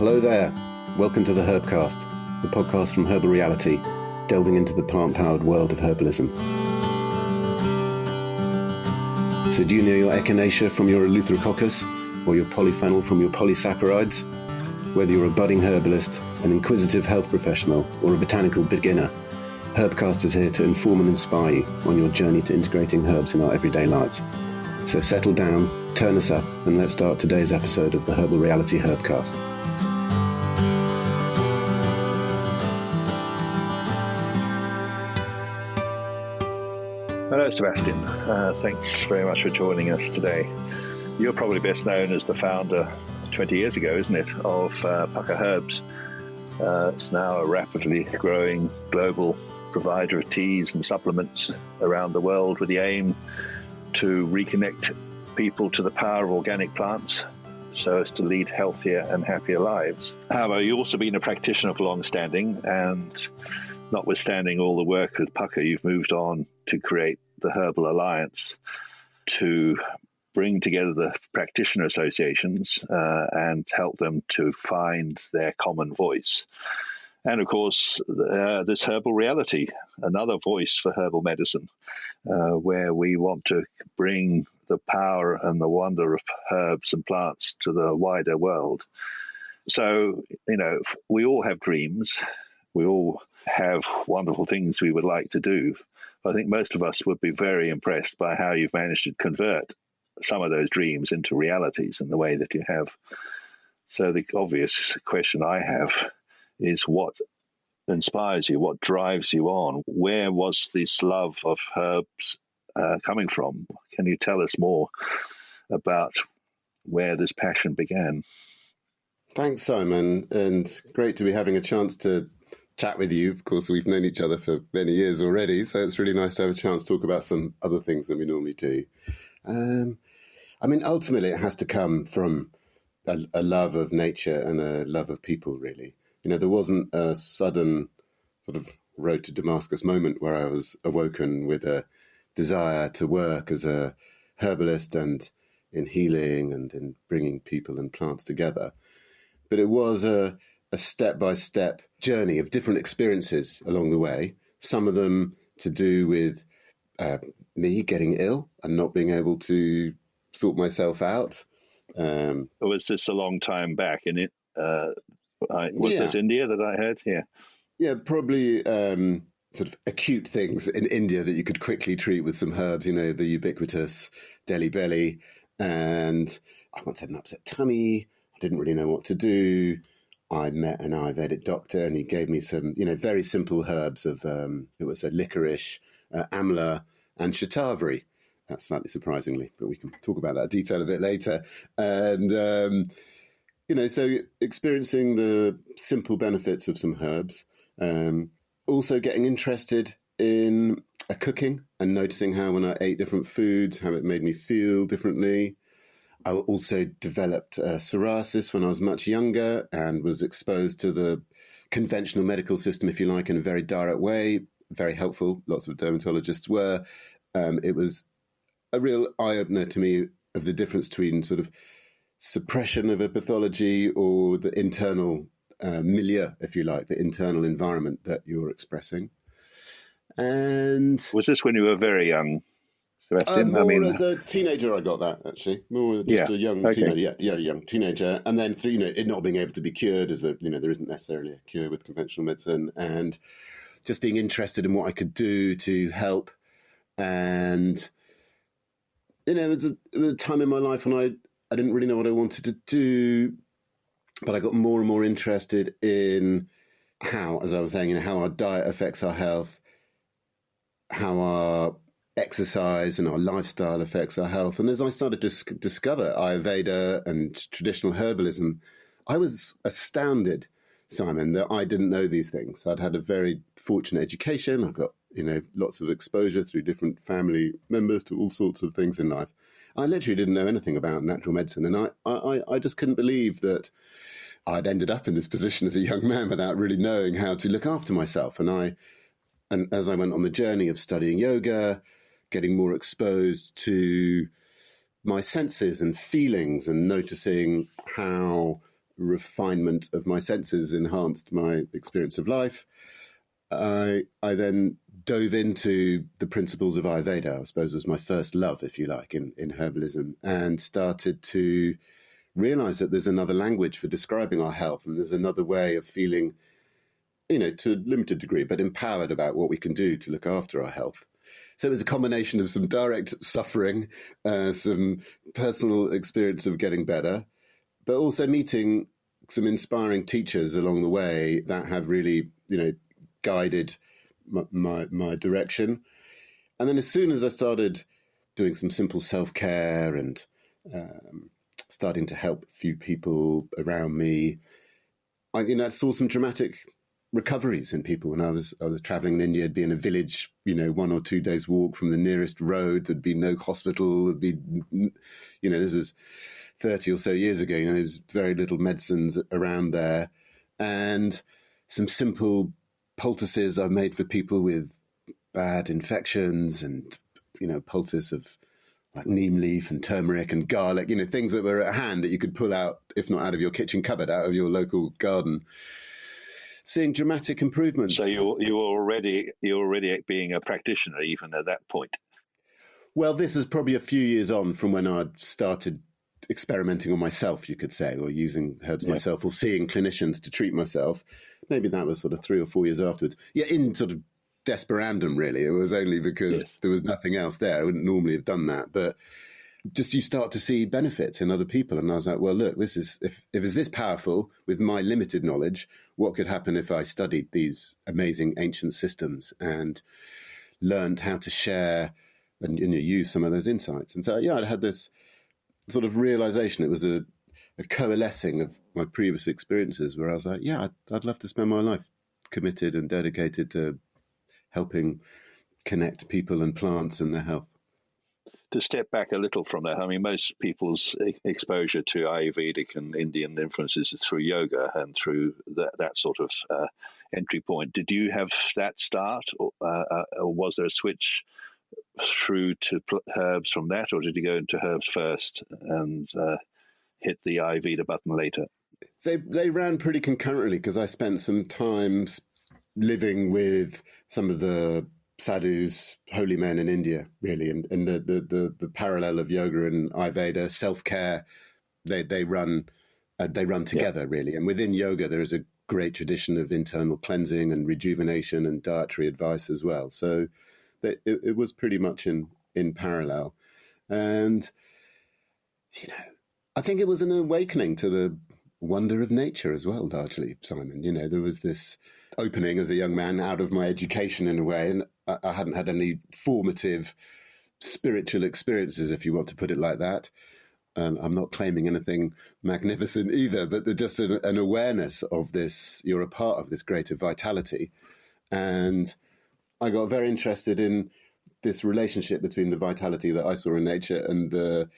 Hello there. Welcome to the Herbcast, the podcast from Herbal Reality, delving into the plant powered world of herbalism. So, do you know your echinacea from your eleutherococcus or your polyphenol from your polysaccharides? Whether you're a budding herbalist, an inquisitive health professional, or a botanical beginner, Herbcast is here to inform and inspire you on your journey to integrating herbs in our everyday lives. So settle down, turn us up, and let's start today's episode of the Herbal Reality Herbcast. Hello, Sebastian. Uh, thanks very much for joining us today. You're probably best known as the founder 20 years ago, isn't it, of uh, Pukka Herbs. Uh, it's now a rapidly growing global provider of teas and supplements around the world with the aim to reconnect people to the power of organic plants so as to lead healthier and happier lives. However, you've also been a practitioner for long standing, and notwithstanding all the work with Pukka, you've moved on to create the Herbal Alliance to bring together the practitioner associations uh, and help them to find their common voice. And of course, uh, this herbal reality, another voice for herbal medicine, uh, where we want to bring the power and the wonder of herbs and plants to the wider world. So, you know, we all have dreams. We all have wonderful things we would like to do. I think most of us would be very impressed by how you've managed to convert some of those dreams into realities in the way that you have. So, the obvious question I have is what inspires you, what drives you on. Where was this love of herbs uh, coming from? Can you tell us more about where this passion began? Thanks, Simon, and great to be having a chance to chat with you. Of course, we've known each other for many years already, so it's really nice to have a chance to talk about some other things than we normally do. Um, I mean, ultimately, it has to come from a, a, love of nature and a love of people, really. You know, there wasn't a sudden sort of road to Damascus moment where I was awoken with a desire to work as a herbalist and in healing and in bringing people and plants together. But it was a, a step-by-step journey of different experiences along the way. Some of them to do with uh, me getting ill and not being able to sort myself out. Um, was this a long time back in it? Uh, I, was yeah. this India that I heard? Yeah. Yeah, probably um, sort of acute things in India that you could quickly treat with some herbs, you know, the ubiquitous Delhi belly. And I once had an upset tummy. I didn't really know what to do. I met an Ayurvedic doctor and he gave me some, you know, very simple herbs of, um, it was a licorice, uh, amla, and shatavari. That's slightly surprisingly, but we can talk about that detail a bit later. And, um, you know, so experiencing the simple benefits of some herbs, um, also getting interested in cooking and noticing how when I ate different foods, how it made me feel differently. I also developed uh, psoriasis when I was much younger and was exposed to the conventional medical system, if you like, in a very direct way. Very helpful. Lots of dermatologists were. Um, it was a real eye opener to me of the difference between sort of suppression of a pathology or the internal uh, milieu, if you like, the internal environment that you're expressing. And was this when you were very young, Sebastian? Uh, more I mean, as a teenager, I got that actually. More just yeah. a young okay. teenager, yeah, yeah, young teenager, and then through you know it not being able to be cured, as the you know there isn't necessarily a cure with conventional medicine, and just being interested in what I could do to help, and you know it was a, it was a time in my life when I I didn't really know what I wanted to do, but I got more and more interested in how, as I was saying, you know, how our diet affects our health, how our exercise and our lifestyle affects our health. And as I started to discover Ayurveda and traditional herbalism, I was astounded, Simon, that I didn't know these things. I'd had a very fortunate education. I got, you know, lots of exposure through different family members to all sorts of things in life. I literally didn't know anything about natural medicine, and I, I, I just couldn't believe that I'd ended up in this position as a young man without really knowing how to look after myself. And I, and as I went on the journey of studying yoga, getting more exposed to my senses and feelings, and noticing how refinement of my senses enhanced my experience of life. I I then dove into the principles of Ayurveda. I suppose was my first love, if you like, in in herbalism, and started to realize that there's another language for describing our health, and there's another way of feeling, you know, to a limited degree, but empowered about what we can do to look after our health. So it was a combination of some direct suffering, uh, some personal experience of getting better, but also meeting some inspiring teachers along the way that have really, you know, guided my, my, my direction. And then as soon as I started doing some simple self care and um, starting to help a few people around me, I you know I saw some dramatic recoveries in people when I was I was traveling in India. It'd be in a village, you know, one or two days walk from the nearest road. There'd be no hospital. There'd be, you know, this was thirty or so years ago. You know, there was very little medicines around there, and some simple poultices I've made for people with bad infections and, you know, poultice of like neem leaf and turmeric and garlic, you know, things that were at hand that you could pull out, if not out of your kitchen cupboard, out of your local garden. Seeing dramatic improvements. So you you already you're already being a practitioner even at that point. Well, this is probably a few years on from when I started experimenting on myself, you could say, or using herbs yeah. myself, or seeing clinicians to treat myself maybe that was sort of three or four years afterwards. Yeah, in sort of desperandum, really. It was only because yes. there was nothing else there. I wouldn't normally have done that, but just you start to see benefits in other people. And I was like, well, look, this is if if it's this powerful with my limited knowledge, what could happen if I studied these amazing ancient systems and learned how to share and use some of those insights? And so, yeah, I had this sort of realization. It was a a coalescing of my previous experiences where I was like, yeah, I'd, I'd love to spend my life committed and dedicated to helping connect people and plants and their health. To step back a little from that, I mean, most people's exposure to Ayurvedic and Indian influences is through yoga and through that, that sort of uh, entry point. Did you have that start, or, uh, uh or was there a switch through to herbs from that, or did you go into herbs first and uh, hit the Ayurveda button later? They they ran pretty concurrently because I spent some time living with some of the sadhus, holy men in India, really, and, and the, the, the, the parallel of yoga and Ayurveda, self care, they they run uh, they run together yeah. really, and within yoga there is a great tradition of internal cleansing and rejuvenation and dietary advice as well. So it, it was pretty much in in parallel, and you know I think it was an awakening to the wonder of nature as well, largely, Simon. You know, there was this opening as a young man out of my education in a way, and I, I hadn't had any formative spiritual experiences, if you want to put it like that. Um, I'm not claiming anything magnificent either, but just an, an, awareness of this. You're a part of this greater vitality. And I got very interested in this relationship between the vitality that I saw in nature and the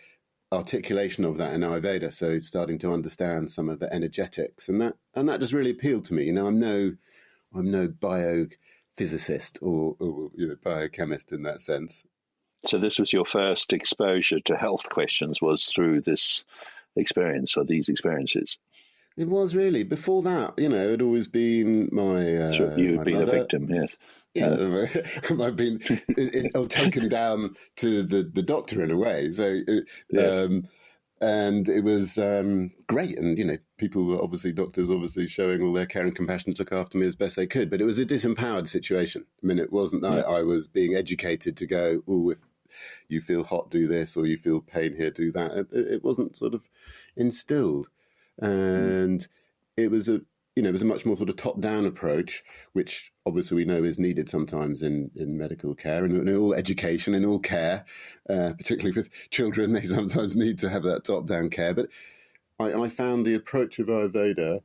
articulation of that in Ayurveda. So starting to understand some of the energetics, and that and that just really appealed to me. You know, I'm no I'm no biophysicist or, or you know biochemist in that sense. So this was your first exposure to health questions was through this experience or these experiences. It was really. Before that, you know, it always been my. Uh, you had been mother. a victim, yes. Yeah, uh, I've been or taken down to the, the doctor in a way. So, uh, yeah. And it was um, great. And you know, people were obviously doctors, obviously showing all their care and compassion to look after me as best they could. But it was a disempowered situation. I mean, it wasn't yeah. I, was being educated to go, oh, if you feel hot, do this, or you feel pain here, do that. It, it wasn't sort of instilled. Mm. and it was a you know it was a much more sort of top down approach, which obviously we know is needed sometimes in in medical care and in all education and all care, uh, particularly with children. They sometimes need to have that top down care, but I, I found the approach of Ayurveda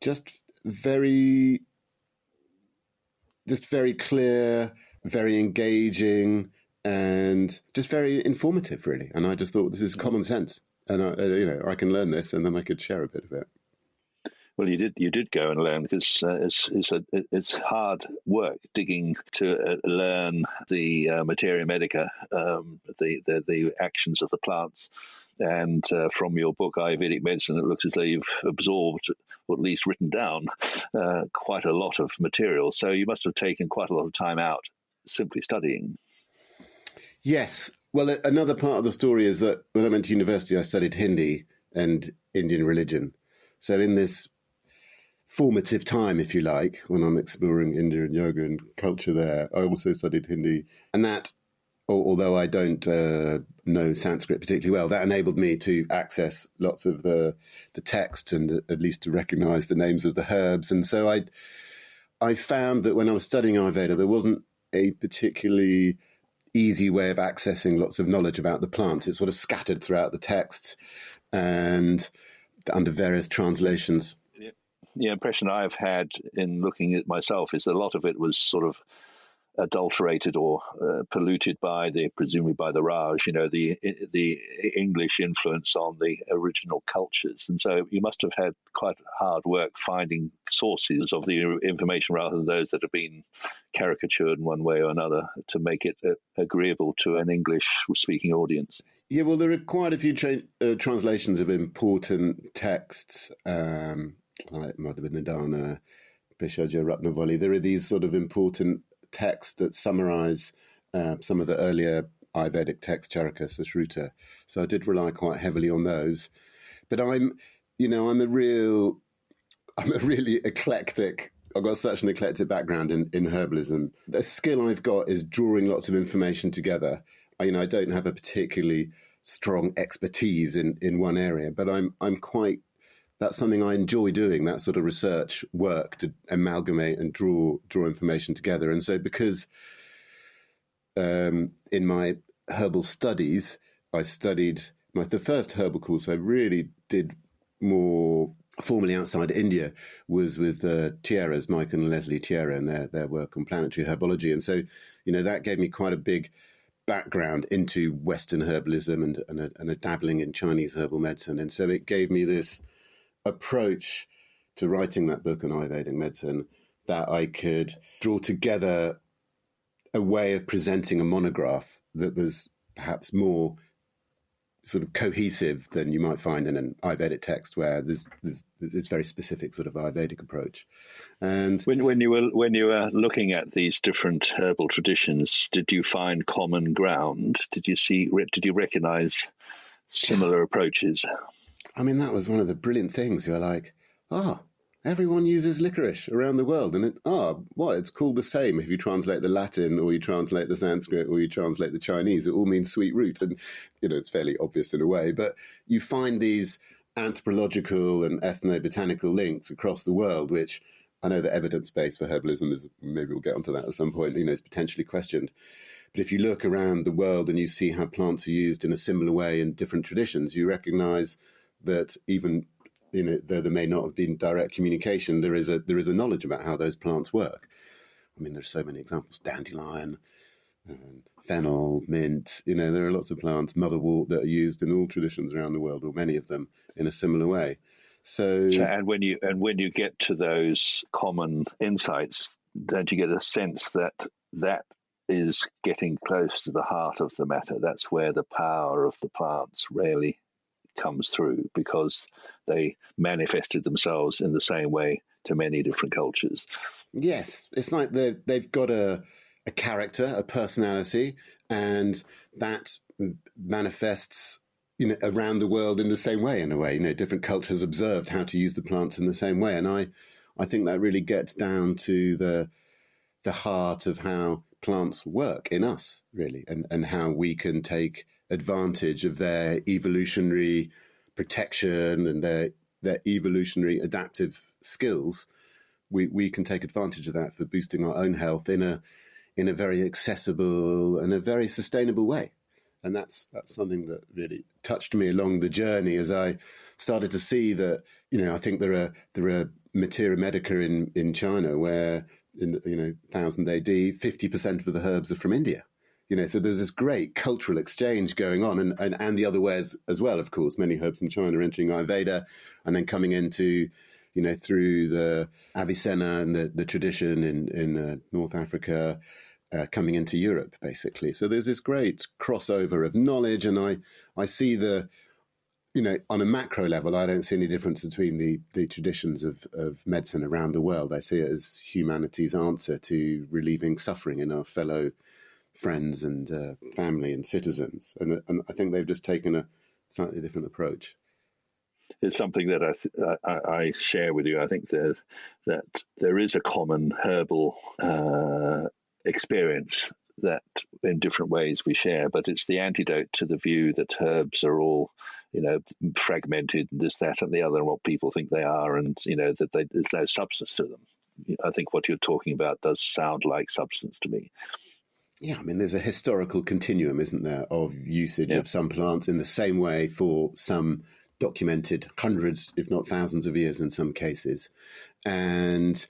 just very just very clear, very engaging, and just very informative, really. And I just thought this is common sense and I, uh, you know I can learn this, and then I could share a bit of it. Well, you did you did go and learn because uh, it's it's a, it's hard work digging to uh, learn the uh, materia medica, um, the, the the actions of the plants. And uh, from your book Ayurvedic Medicine, it looks as though you've absorbed, or at least written down, uh, quite a lot of material. So you must have taken quite a lot of time out simply studying. Yes. Well, another part of the story is that when I went to university, I studied Hindi and Indian religion. So in this formative time, if you like, when I'm exploring Indian yoga and culture there. I also studied Hindi, and that, although I don't uh, know Sanskrit particularly well, that enabled me to access lots of the the text and at least to recognise the names of the herbs. And so I, I found that when I was studying Ayurveda, there wasn't a particularly easy way of accessing lots of knowledge about the plants. It's sort of scattered throughout the text and under various translations the impression I've had in looking at myself is that a lot of it was sort of adulterated or uh, polluted by the presumably by the Raj, you know, the the English influence on the original cultures, and so you must have had quite hard work finding sources of the information rather than those that have been caricatured in one way or another to make it uh, agreeable to an English speaking audience. Yeah, well, there are quite a few tra- uh, translations of important texts. Um, like Madhavanidana, Bheshaja Ratnavali. There are these sort of important texts that summarize uh, some of the earlier Ayurvedic texts, Charaka, Sushruta. So I did rely quite heavily on those. But I'm, you know, I'm a real, I'm a really eclectic I've got such an eclectic background in, in herbalism. The skill I've got is drawing lots of information together. I, you know, I don't have a particularly strong expertise in, in one area, but I'm I'm quite that's something I enjoy doing. That sort of research work to amalgamate and draw draw information together. And so, because um, in my herbal studies, I studied my the first herbal course I really did more formally outside India was with uh, Tierras, Mike and Lesley Tierra, and their their work on planetary herbology. And so, you know, that gave me quite a big background into Western herbalism and and a, and a dabbling in Chinese herbal medicine. And so, it gave me this approach to writing that book on Ayurvedic medicine that I could draw together a way of presenting a monograph that was perhaps more sort of cohesive than you might find in an Ayurvedic text, where there's, there's this very specific sort of Ayurvedic approach. And when, when you were when you were looking at these different herbal traditions, did you find common ground? Did you see? Did you recognise similar approaches? I mean, that was one of the brilliant things. You're like, ah, oh, everyone uses licorice around the world. And it, ah, oh, what? It's called the same if you translate the Latin or you translate the Sanskrit or you translate the Chinese. It all means sweet root. And, you know, it's fairly obvious in a way. But you find these anthropological and ethnobotanical links across the world, which I know the evidence base for herbalism is, maybe we'll get onto that at some point, you know, is potentially questioned. But if you look around the world and you see how plants are used in a similar way in different traditions, you recognize that even though there may not have been direct communication, there is a there is a knowledge about how those plants work. I mean, there's so many examples: dandelion, and fennel, mint. You know, there are lots of plants, motherwort, that are used in all traditions around the world, or many of them, in a similar way. So, so and when you and when you get to those common insights, don't you get a sense that that is getting close to the heart of the matter? That's where the power of the plants really comes through because they manifested themselves in the same way to many different cultures. Yes, it's like they they've got a a character, a personality, and that manifests you know around the world in the same way. In a way, you know, different cultures observed how to use the plants in the same way, and I I think that really gets down to the the heart of how plants work in us, really, and and how we can take advantage of their evolutionary protection and their their evolutionary adaptive skills, we, we can take advantage of that for boosting our own health in a in a very accessible and a very sustainable way. And that's that's something that really touched me along the journey as I started to see that, you know, I think there are there are materia medica in, in China where in you know thousand AD, fifty percent of the herbs are from India. You know, so there's this great cultural exchange going on, and, and, and the other ways as well, of course. Many herbs in China entering Ayurveda and then coming into you know, through the Avicenna and the, the tradition in, in uh, North Africa, uh, coming into Europe, basically. So there's this great crossover of knowledge, and I, I see the, you know, on a macro level, I don't see any difference between the, the traditions of, of medicine around the world. I see it as humanity's answer to relieving suffering in our fellow friends and uh, family and citizens. And, and I think they've just taken a slightly different approach. It's something that I, th- I, I share with you. I think that that there is a common herbal uh, experience that in different ways we share, but it's the antidote to the view that herbs are all, you know, fragmented, and this, that, and the other, and what people think they are, and you know that they, there's no substance to them. I think what you're talking about does sound like substance to me. Yeah, I mean, there's a historical continuum, isn't there, of usage yeah. of some plants in the same way for some documented hundreds, if not thousands of years in some cases. And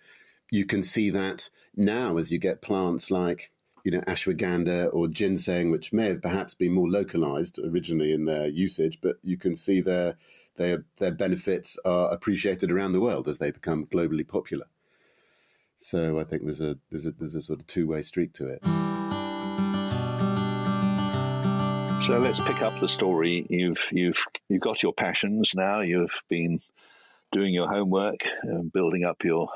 you can see that now as you get plants like you know ashwagandha or ginseng, which may have perhaps been more localized originally in their usage, but you can see their their their benefits are appreciated around the world as they become globally popular. So I think there's a there's a there's a sort of two way street to it. So let's pick up the story. You've you've you've got your passions now. You've been doing your homework, and building up your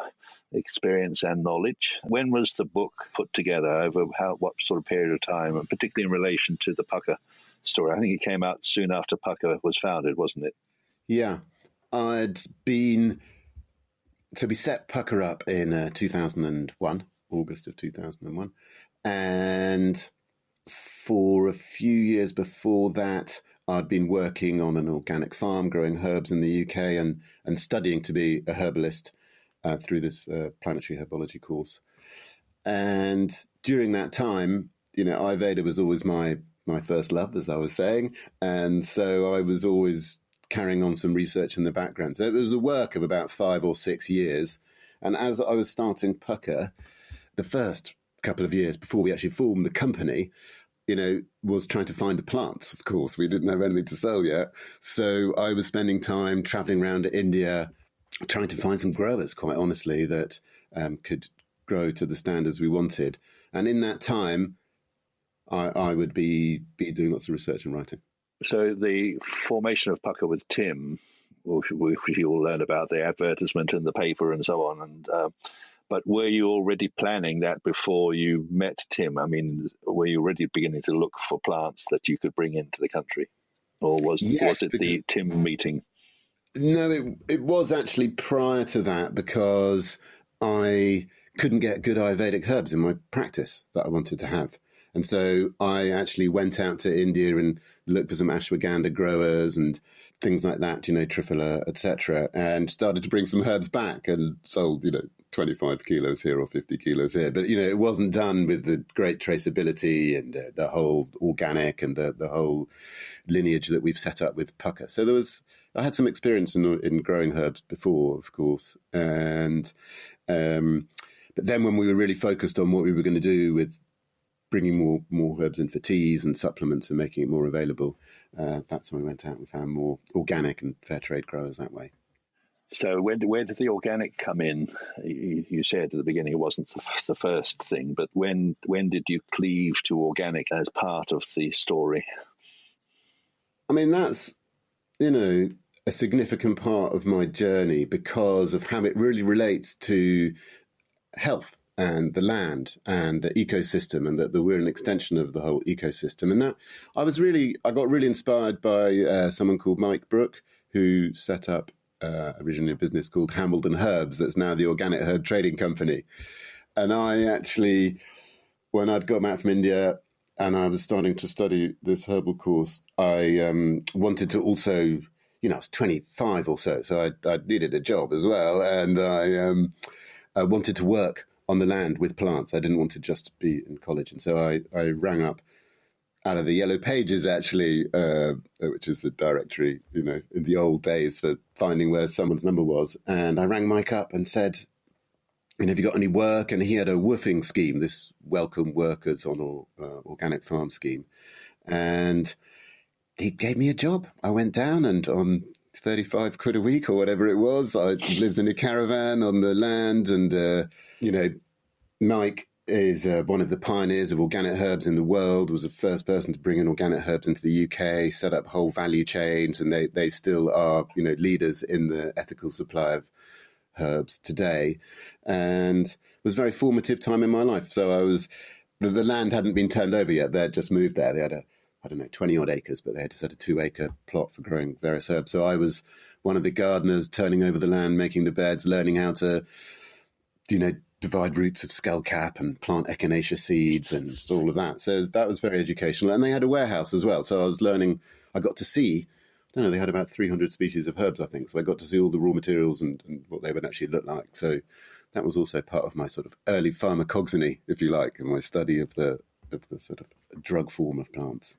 experience and knowledge. When was the book put together? Over how what sort of period of time, and particularly in relation to the Pukka story? I think it came out soon after Pukka was founded, wasn't it? Yeah, I'd been so we set Pukka up in uh, 2001, August of 2001, and for a few years before that, I'd been working on an organic farm, growing herbs in the UK, and and studying to be a herbalist uh, through this uh, planetary herbology course. And during that time, you know, Ayurveda was always my my first love, as I was saying, and so I was always carrying on some research in the background. So it was a work of about five or six years. And as I was starting Pukka, the first couple of years before we actually formed the company, you know, was trying to find the plants, of course. We didn't have anything to sell yet. So I was spending time traveling around India, trying to find some growers, quite honestly, that um, could grow to the standards we wanted. And in that time, I, I would be, be doing lots of research and writing. So the formation of Pukka with Tim, which, you all learned about the advertisement in the paper and so on, and uh, but were you already planning that before you met Tim? I mean, were you already beginning to look for plants that you could bring into the country, or was yes, was it the Tim meeting? No, it it was actually prior to that because I couldn't get good Ayurvedic herbs in my practice that I wanted to have. And so I actually went out to India and looked for some ashwagandha growers and things like that, you know, triphala, etc., and started to bring some herbs back and sold, you know, 25 kilos here or 50 kilos here. But, you know, it wasn't done with the great traceability and uh, the whole organic and the, the whole lineage that we've set up with Pukka. So there was, I had some experience in, in growing herbs before, of course. And, um, but then when we were really focused on what we were going to do with bringing more more herbs in for teas and supplements and making it more available, uh, that's when we went out and found more organic and fair trade growers that way. So when where did the organic come in? You, you said at the beginning it wasn't the, the, first thing, but when when did you cleave to organic as part of the story? I mean, that's you know a significant part of my journey because of how it really relates to health and the land and the ecosystem, and that, that we're an extension of the whole ecosystem. And that I was really, I got really inspired by uh, someone called Mike Brook, who set up uh, originally a business called Hambledon Herbs, that's now the Organic Herb Trading Company. And I actually, when I'd got back from India and I was starting to study this herbal course, I um, wanted to also, you know, I was 25 or so, so I, I needed a job as well. And I, um, I wanted to work on the land with plants. I didn't want to just be in college. And so I, I rang up of the yellow pages actually uh, which is the directory you know in the old days for finding where someone's number was. And i rang mike up and said you know have you got any work? And he had a woofing scheme this welcome workers on uh, organic farm scheme. And he gave me a job. I went down and on 35 quid a week or whatever it was. I lived in a caravan on the land, and, uh, you know, Mike is uh, one of the pioneers of organic herbs in the world, was the first person to bring in organic herbs into the UK, set up whole value chains, and they, they still are, you know, leaders in the ethical supply of herbs today. And it was a very formative time in my life. So I was, the, the land hadn't been turned over yet. They'd just moved there. They had a, I don't know, 20 odd acres, but they had just had a two acre plot for growing various herbs. So I was one of the gardeners turning over the land, making the beds, learning how to, you know, divide roots of skullcap and plant echinacea seeds and all of that. So that was very educational. And they had a warehouse as well. So I was learning, I got to see, I don't know, they had about 300 species of herbs, I think. So I got to see all the raw materials and, and what they would actually look like. So that was also part of my sort of early pharmacognosy, if you like, and my study of the of the sort of drug form of plants.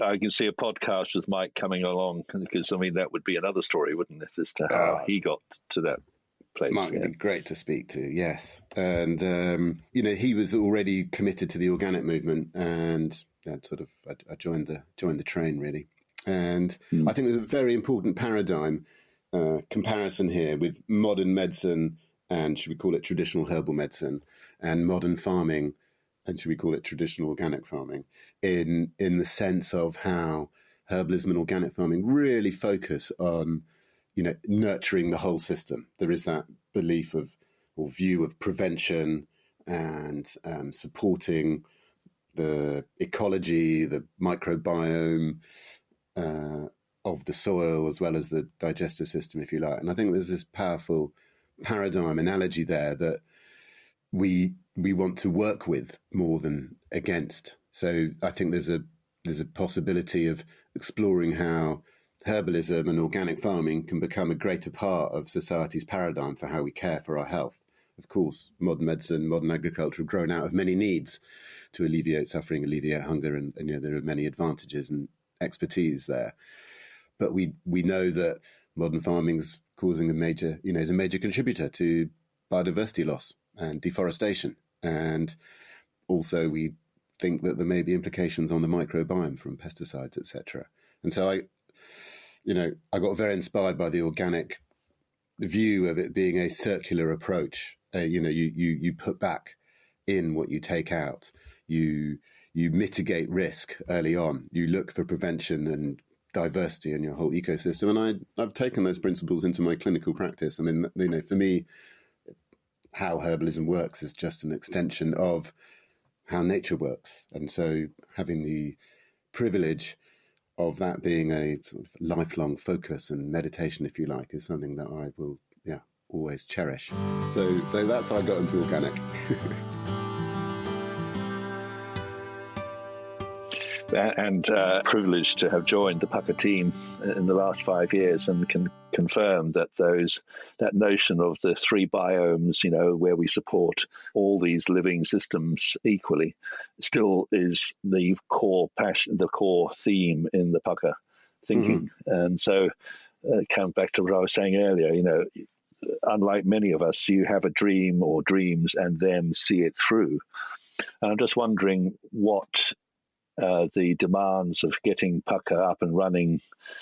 I can see a podcast with Mike coming along because I mean that would be another story, wouldn't it, as to how uh, he got to that place. Mike yeah. be great to speak to, yes. And um, you know, he was already committed to the organic movement, and sort of I, I, joined the joined the train really. And mm. I think there's a very important paradigm uh, comparison here with modern medicine and should we call it traditional herbal medicine and modern farming and should we call it traditional organic farming in in the sense of how herbalism and organic farming really focus on you know nurturing the whole system there is that belief of or view of prevention and um, supporting the ecology the microbiome uh, of the soil as well as the digestive system if you like and i think there's this powerful paradigm analogy there that we we want to work with more than against. So I think there's a there's a possibility of exploring how herbalism and organic farming can become a greater part of society's paradigm for how we care for our health. Of course, modern medicine, modern agriculture have grown out of many needs to alleviate suffering, alleviate hunger, and, and you know there are many advantages and expertise there. But we we know that modern farming's causing a major, you know, is a major contributor to biodiversity loss and deforestation. And also, we think that there may be implications on the microbiome from pesticides, etc. And so, I, you know, I got very inspired by the organic view of it being a circular approach. Uh, you know, you you you put back in what you take out. You you mitigate risk early on. You look for prevention and diversity in your whole ecosystem. And I, I've taken those principles into my clinical practice. I mean, you know, for me, how herbalism works is just an extension of how nature works. And so having the privilege of that being a sort of lifelong focus and meditation, if you like, is something that I will, yeah, always cherish. So that's how I got into organic. and uh, privileged to have joined the Pukka team in the last five years and can confirm that those that notion of the three biomes, you know, where we support all these living systems equally, still is the core passion, the core theme in the Pukka thinking. Mm-hmm. And so, uh, come back to what I was saying earlier, you know. Unlike many of us, you have a dream or dreams and then see it through. And I'm just wondering what uh, the demands of getting Pukka up and running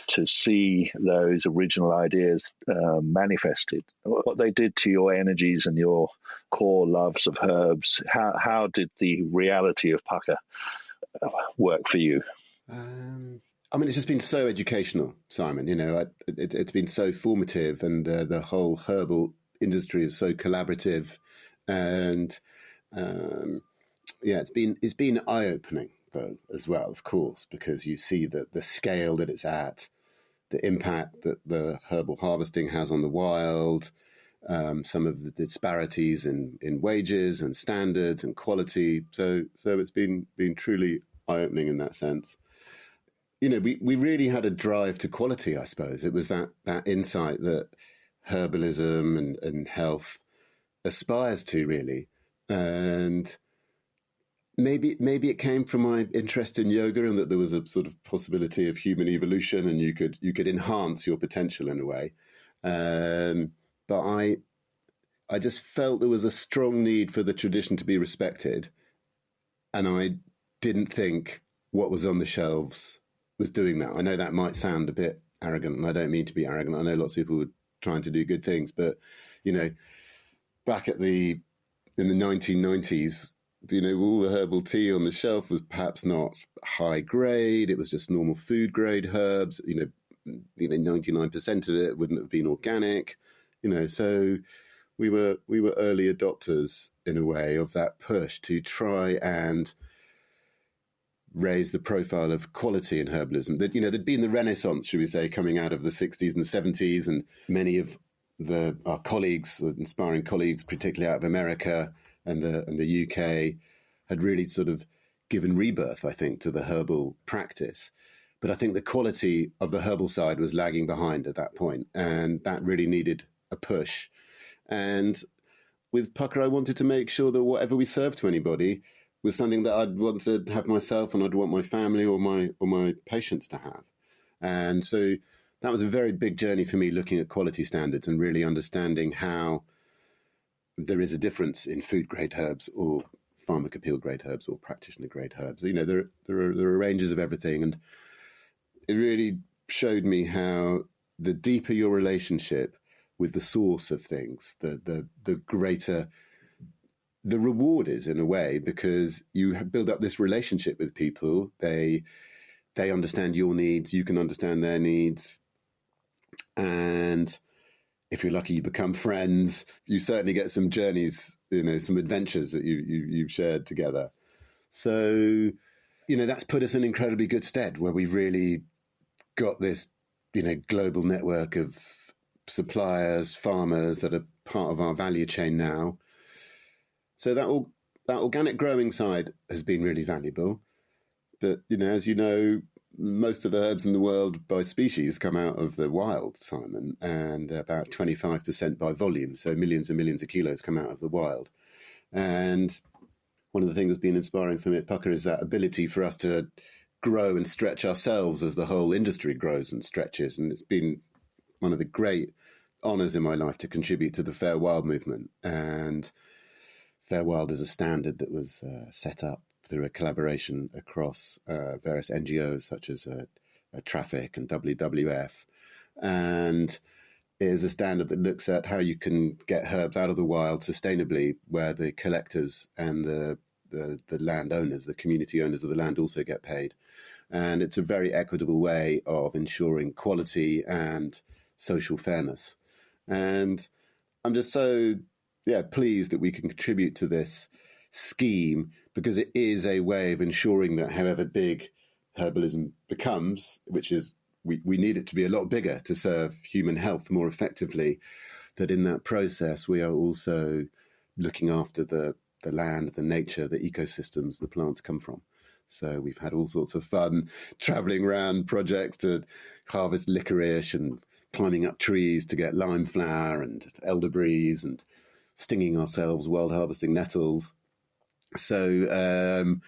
to see those original ideas uh, manifested, what they did to your energies and your core loves of herbs. How, how did the reality of Pukka uh, work for you? Um, I mean, it's just been so educational, Simon. You know, it, has been so formative, and uh, the whole herbal industry is so collaborative, and um, yeah, it's been it's been eye opening though as well, of course, because you see that the scale that it's at, the impact that the herbal harvesting has on the wild, um, some of the disparities in, in wages and standards and quality. So so it's been been truly eye opening in that sense. You know, we, we really had a drive to quality, I suppose. It was that that insight that herbalism and, and health aspires to really. And maybe maybe it came from my interest in yoga and that there was a sort of possibility of human evolution and you could you could enhance your potential in a way. Um, but i i just felt there was a strong need for the tradition to be respected. And i didn't think what was on the shelves was doing that. I know that might sound a bit arrogant, and I don't mean to be arrogant. I know lots of people were trying to do good things, but you know, back at the in the 1990s, you know, all the herbal tea on the shelf was perhaps not high grade. It was just normal food grade herbs. You know, you know, 99% of it wouldn't have been organic. You know, so we were we were early adopters in a way of that push to try and raise the profile of quality in herbalism. That you know, there'd been the Renaissance, should we say, coming out of the 60s and 70s, and many of the our colleagues, inspiring colleagues, particularly out of America and the and the UK, had really sort of given rebirth, I think, to the herbal practice. But I think the quality of the herbal side was lagging behind at that point, and that really needed a push. And with Pukka, I wanted to make sure that whatever we served to anybody was something that I'd want to have myself and I'd want my family or my or my patients to have. And so that was a very big journey for me looking at quality standards and really understanding how there is a difference in food grade herbs or pharmacopoeia grade herbs or practitioner grade herbs. You know, there there are, there are ranges of everything, and it really showed me how the deeper your relationship with the source of things, the the the greater the reward is in a way because you build up this relationship with people. They they understand your needs, you can understand their needs, and if you're lucky, you become friends. You certainly get some journeys, you know, some adventures that you, you you've shared together. So, you know, that's put us in incredibly good stead where we've really got this, you know, global network of suppliers, farmers that are part of our value chain now. So that all that organic growing side has been really valuable. But you know, as you know, most of the herbs in the world by species come out of the wild, Simon, and about 25% by volume. So millions and millions of kilos come out of the wild. And one of the things that's been inspiring for me at Pukka is that ability for us to grow and stretch ourselves as the whole industry grows and stretches. And it's been one of the great honours in my life to contribute to the Fair Wild movement. And Fair Wild is a standard that was uh, set up through a collaboration across uh, various NGOs such as uh, uh, Traffic and WWF. And it is a standard that looks at how you can get herbs out of the wild sustainably, where the collectors and the, the, the landowners, the community owners of the land also get paid. And it's a very equitable way of ensuring quality and social fairness. And I'm just so yeah pleased that we can contribute to this scheme because it is a way of ensuring that however big herbalism becomes, which is we, we need it to be a lot bigger to serve human health more effectively, that in that process we are also looking after the, the land, the nature, the ecosystems the plants come from. So we've had all sorts of fun traveling around projects to harvest licorice and climbing up trees to get lime flower and elderberries and stinging ourselves wild harvesting nettles. So um,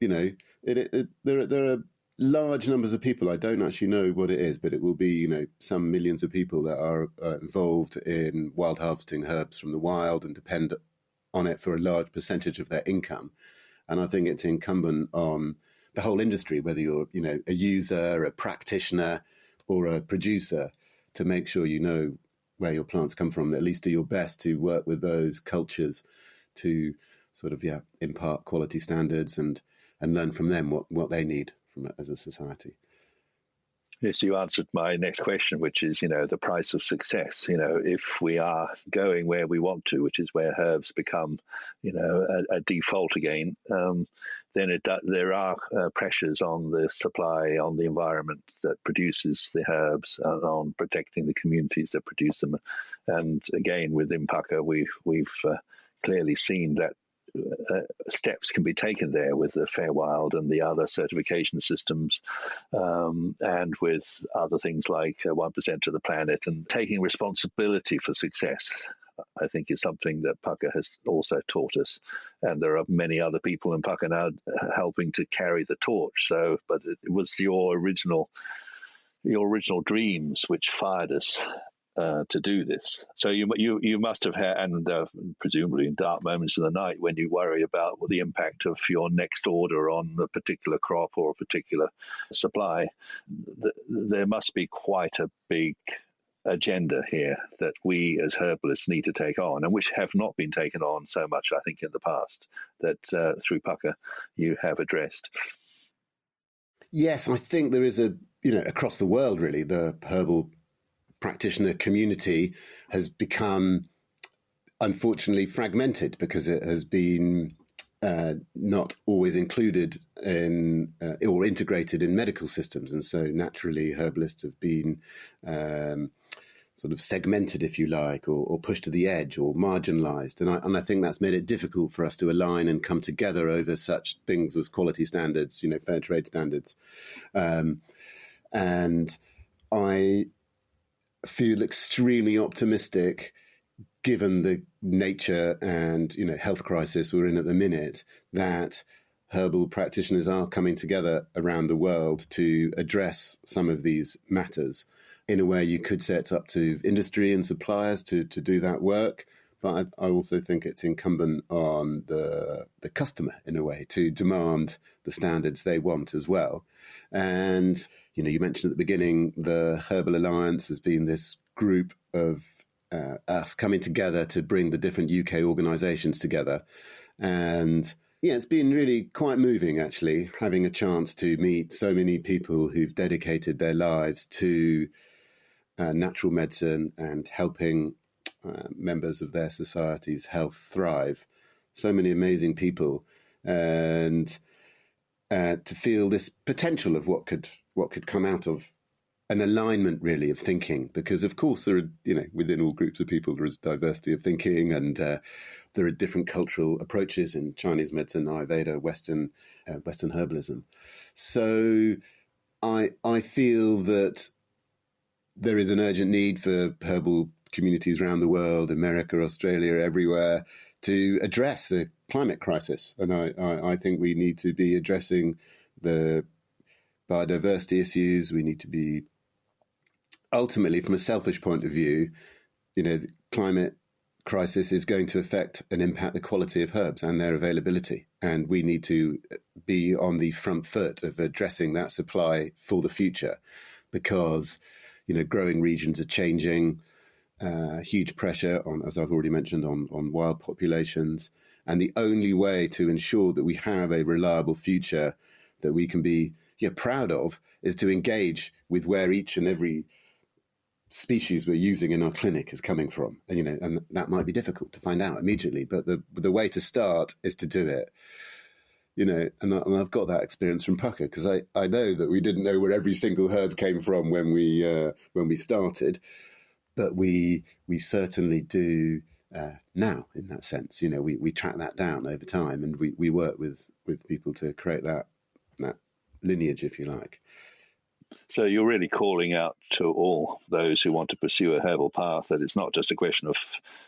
you know, it, it, it, there there are large numbers of people. I don't actually know what it is, but it will be you know some millions of people that are uh, involved in wild harvesting herbs from the wild and depend on it for a large percentage of their income. And I think it's incumbent on the whole industry, whether you're you know a user, a practitioner, or a producer, to make sure you know where your plants come from. At least do your best to work with those cultures to sort of yeah impart quality standards and and learn from them what what they need from as a society. Yes, you answered my next question, which is, you know, the price of success. You know, if we are going where we want to, which is where herbs become, you know, a, a default again, um, then it, there are uh, pressures on the supply, on the environment that produces the herbs, and on protecting the communities that produce them. And again, with Pukka, we've we've uh, clearly seen that uh, steps can be taken there with the Fairwild and the other certification systems, um, and with other things like uh, one uh, to the planet, and taking responsibility for success. I think is something that Pukka has also taught us, and there are many other people in Pukka now helping to carry the torch. So, but it was your original, your original dreams which fired us uh, to do this. So you you you must have had, and uh, presumably in dark moments of the night when you worry about the impact of your next order on a particular crop or a particular supply, th- there must be quite a big agenda here that we as herbalists need to take on, and which have not been taken on so much, I think, in the past. That uh, through Pukka you have addressed. Yes, I think there is a you know across the world really the herbal practitioner community has become unfortunately fragmented because it has been uh, not always included in uh, or integrated in medical systems, and so naturally herbalists have been um, sort of segmented, if you like, or, or, pushed to the edge or marginalized. And I, and I think that's made it difficult for us to align and come together over such things as quality standards, you know, fair trade standards. Um, and I feel extremely optimistic given the nature and you know health crisis we're in at the minute that herbal practitioners are coming together around the world to address some of these matters. In a way you could say it's up to industry and suppliers to, to do that work but I, I also think it's incumbent on the the customer in a way to demand the standards they want as well. And you know, you mentioned at the beginning the Herbal Alliance has been this group of uh, us coming together to bring the different UK organisations together, and yeah, it's been really quite moving actually having a chance to meet so many people who've dedicated their lives to uh, natural medicine and helping uh, members of their society's health thrive. So many amazing people, and uh, to feel this potential of what could what could come out of an alignment really of thinking because of course there are you know within all groups of people there is diversity of thinking and uh, there are different cultural approaches in Chinese medicine, Ayurveda, Western uh, Western herbalism. So I I feel that there is an urgent need for herbal communities around the world, America, Australia, everywhere, to address the climate crisis. And I, I, I think we need to be addressing the biodiversity issues. We need to be ultimately, from a selfish point of view, you know, climate crisis is going to affect and impact the quality of herbs and their availability. And we need to be on the front foot of addressing that supply for the future because, you know, growing regions are changing, uh, huge pressure on, as I've already mentioned, on, on wild populations. And the only way to ensure that we have a reliable future that we can be yeah, proud of is to engage with where each and every species we're using in our clinic is coming from. And, you know, and that might be difficult to find out immediately, but the the way to start is to do it. You know, and, I, I've got that experience from Pukka because I, I know that we didn't know where every single herb came from when we uh, when we started, but we we certainly do uh, now in that sense. You know, we, we track that down over time, and we, we work with with people to create that that lineage, if you like. So you're really calling out to all those who want to pursue a herbal path that it's not just a question of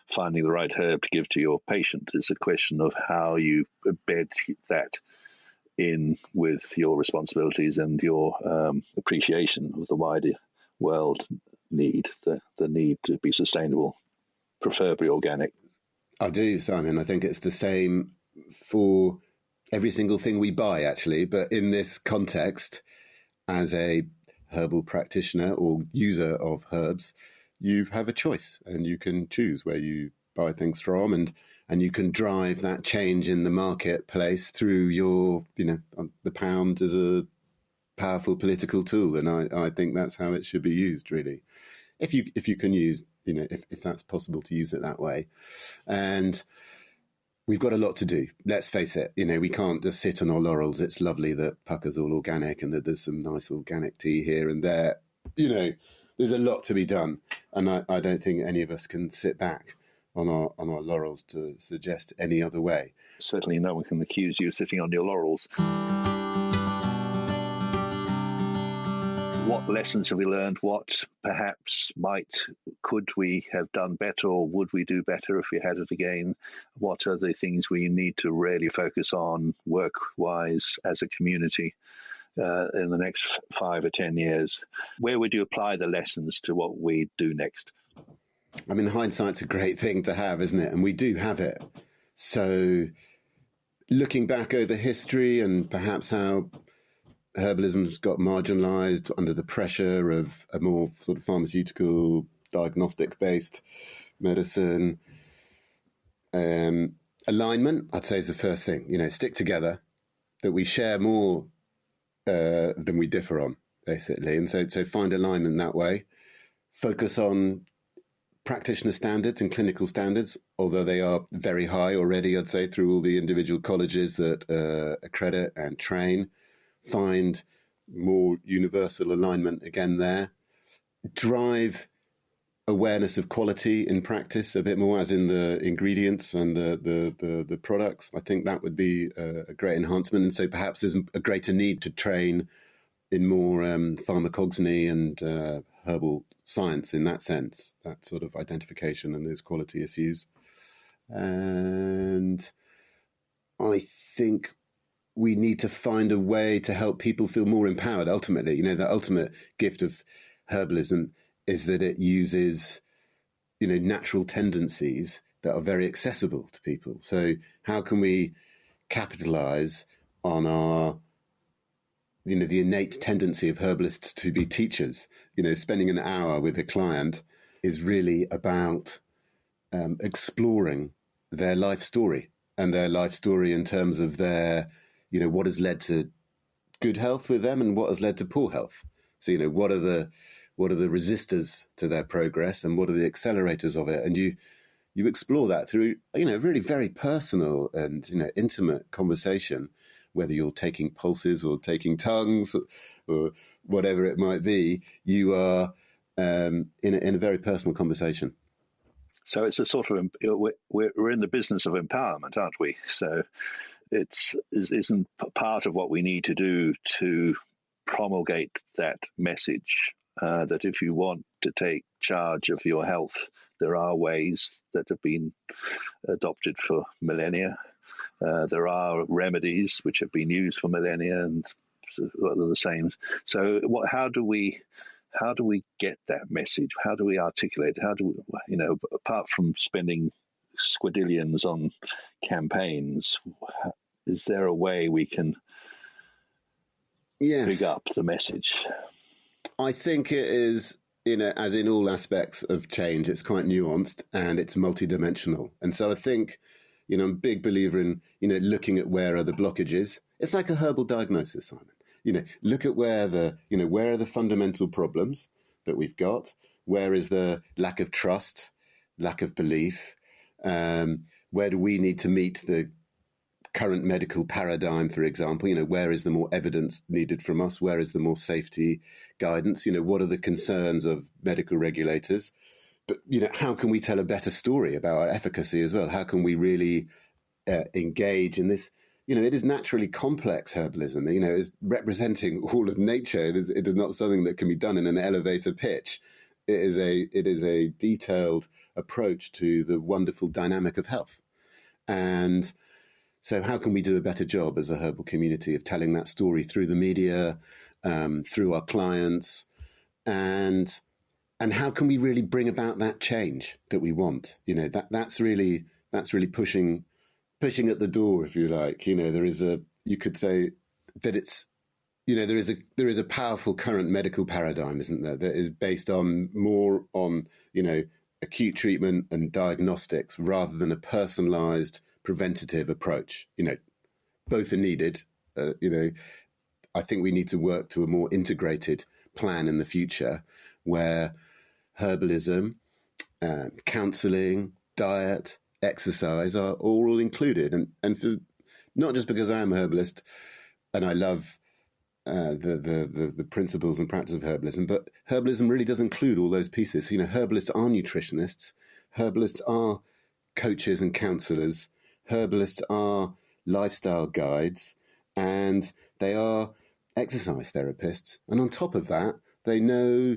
finding the right herb to give to your patient. It's a question of how you embed that in with your responsibilities and your um, appreciation of the wider world need, the, the need to be sustainable, preferably organic. I do, Simon. I think it's the same for every single thing we buy, actually. But in this context, as a herbal practitioner or user of herbs, you have a choice and you can choose where you buy things from and and you can drive that change in the marketplace through your you know um, the pound as a powerful political tool. And I, I think that's how it should be used really. If you if you can use you know if, if that's possible to use it that way. And we've got a lot to do. Let's face it. You know, we can't just sit on our laurels. It's lovely that Pukka's all organic and that there's some nice organic tea here and there. You know, there's a lot to be done, and I, I don't think any of us can sit back on our on our laurels to suggest any other way. Certainly, no one can accuse you of sitting on your laurels. What lessons have we learned? What perhaps might could we have done better, or would we do better if we had it again? What are the things we need to really focus on work wise as a community uh, in the next five or 10 years, where would you apply the lessons to what we do next? I mean, hindsight's a great thing to have, isn't it? And we do have it. So, looking back over history and perhaps how herbalism's got marginalized under the pressure of a more sort of pharmaceutical, diagnostic based medicine, um, alignment, I'd say, is the first thing. You know, stick together, that we share more uh, than we differ on, basically. And so, so find alignment that way. Focus on practitioner standards and clinical standards, although they are very high already, I'd say, through all the individual colleges that uh, accredit and train. Find more universal alignment again there. Drive awareness of quality in practice a bit more, as in the ingredients and the the the, the products. I think that would be a, a, great enhancement, and so perhaps there's a greater need to train in more um, and uh, herbal science in that sense, that sort of identification and those quality issues. And I think we need to find a way to help people feel more empowered. Ultimately, you know, the ultimate gift of herbalism is that it uses, you know, natural tendencies that are very accessible to people. So how can we capitalize on our you know the innate tendency of herbalists to be teachers you know spending an hour with a client is really about um, exploring their life story and their life story in terms of their you know what has led to good health with them and what has led to poor health. So you know what are the what are the resistors to their progress and what are the accelerators of it? And you you explore that through you know really very personal and you know intimate conversation whether you're taking pulses or taking tongues or, whatever it might be you are um, in, a, in a very personal conversation. So it's a sort of we're, we're in the business of empowerment aren't we? So it's isn't part of what we need to do to promulgate that message uh, that if you want to take charge of your health, there are ways that have been adopted for millennia. Uh, there are remedies which have been used for millennia and are the same. So, what? How do we? How do we get that message? How do we articulate? How do we, you know? Apart from spending squadillions on campaigns, is there a way we can yes. pick up the message? I think it is in a, as in all aspects of change, it's quite nuanced and it's multidimensional. And so I think, you know, I'm a big believer in, you know, looking at where are the blockages. It's like a herbal diagnosis, Simon. You know, look at where the, you know, where are the fundamental problems that we've got? Where is the lack of trust, lack of belief? Um, where do we need to meet the current medical paradigm, for example, you know, where is the more evidence needed from us? Where is the more safety guidance? You know, what are the concerns of medical regulators? But, you know, how can we tell a better story about our efficacy as well? How can we really uh, engage in this? You know, it is naturally complex herbalism. You know, it's representing all of nature. It is, it is not something that can be done in an elevator pitch. It is a it is a detailed approach to the wonderful dynamic of health, and so, how can we do a better job as a herbal community of telling that story through the media, um, through our clients, and and how can we really bring about that change that we want? You know, that that's really that's really pushing pushing at the door, if you like. You know, there is a you could say that it's you know there is a there is a powerful current medical paradigm, isn't there, that is based on more on you know acute treatment and diagnostics rather than a personalized preventative approach. You know, both are needed. Uh, you know, I think we need to work to a more integrated plan in the future where herbalism, uh, counseling, diet, exercise are all included. And, and for, not just because I am a herbalist and I love uh, the, the, the, the, principles and practice of herbalism, but herbalism really does include all those pieces. You know, herbalists are nutritionists, herbalists are coaches and counselors, herbalists are lifestyle guides and they are exercise therapists. And on top of that, they know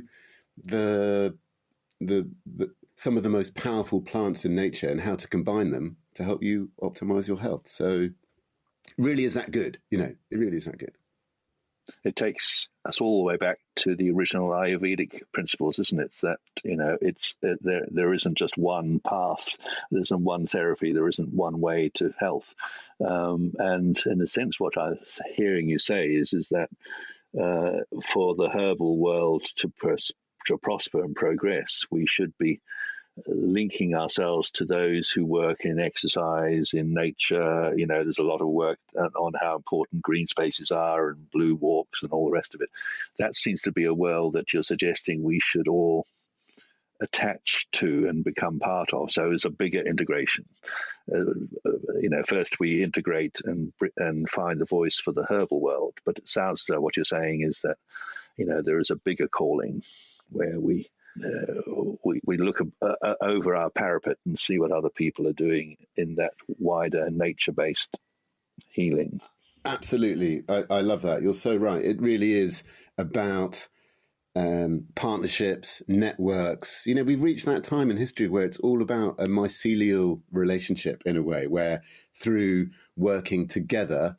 the, the, the some of the most powerful plants in nature and how to combine them to help you optimize your health. So, really, is that good? You know, it really is that good. It takes us all the way back to the original Ayurvedic principles, isn't it? That you know, it's uh, there. There isn't just one path. There isn't one therapy. There isn't one way to health. Um, and in a sense, what I'm hearing you say is is that uh, for the herbal world to, pers- to prosper and progress, we should be linking ourselves to those who work in exercise, in nature. You know, there's a lot of work on how important green spaces are and blue walks and all the rest of it. That seems to be a world that you're suggesting we should all attach to and become part of. So it's a bigger integration. Uh, uh you know, first we integrate and and find the voice for the herbal world, but it sounds like what you're saying is that you know there is a bigger calling where we we, we look uh, uh, over our parapet and see what other people are doing in that wider nature based healing. Absolutely. I, I, love that. You're so right. It really is about um, partnerships, networks. You know, we've reached that time in history where it's all about a mycelial relationship in a way, where through working together,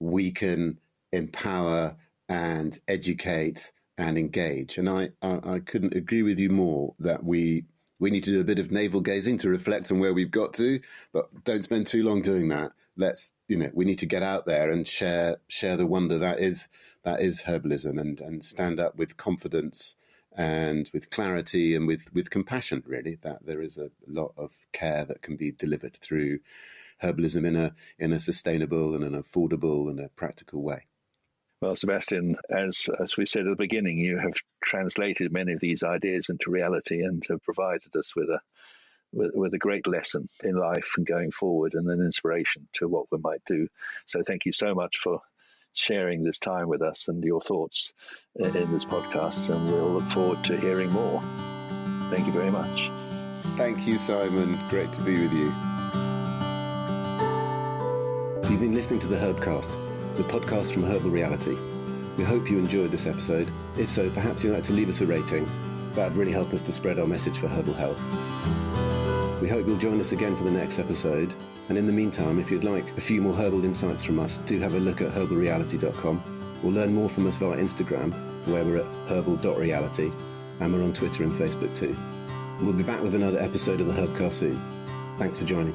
we can empower and educate and engage. And I, I, I, couldn't agree with you more that we we need to do a bit of navel gazing to reflect on where we've got to, but don't spend too long doing that. Let's you know we need to get out there and share share the wonder that is that is herbalism and and stand up with confidence and with clarity and with with compassion. Really, that there is a lot of care that can be delivered through herbalism in a in a sustainable and an affordable and a practical way. Well, Sebastian, as as we said at the beginning, you have translated many of these ideas into reality and have provided us with a with, with a great lesson in life and going forward, and an inspiration to what we might do. So, thank you so much for sharing this time with us and your thoughts in this podcast, and we'll look forward to hearing more. Thank you very much. Thank you, Simon. Great to be with you. You've been listening to the Herbcast the podcast from Herbal Reality. We hope you enjoyed this episode. If so, perhaps you'd like to leave us a rating. That would really help us to spread our message for herbal health. We hope you'll join us again for the next episode. And in the meantime, if you'd like a few more herbal insights from us, do have a look at herbalreality.com or learn more from us via Instagram, where we're at herbal.reality, and we're on Twitter and Facebook too. We'll be back with another episode of the Herbcast soon. Thanks for joining.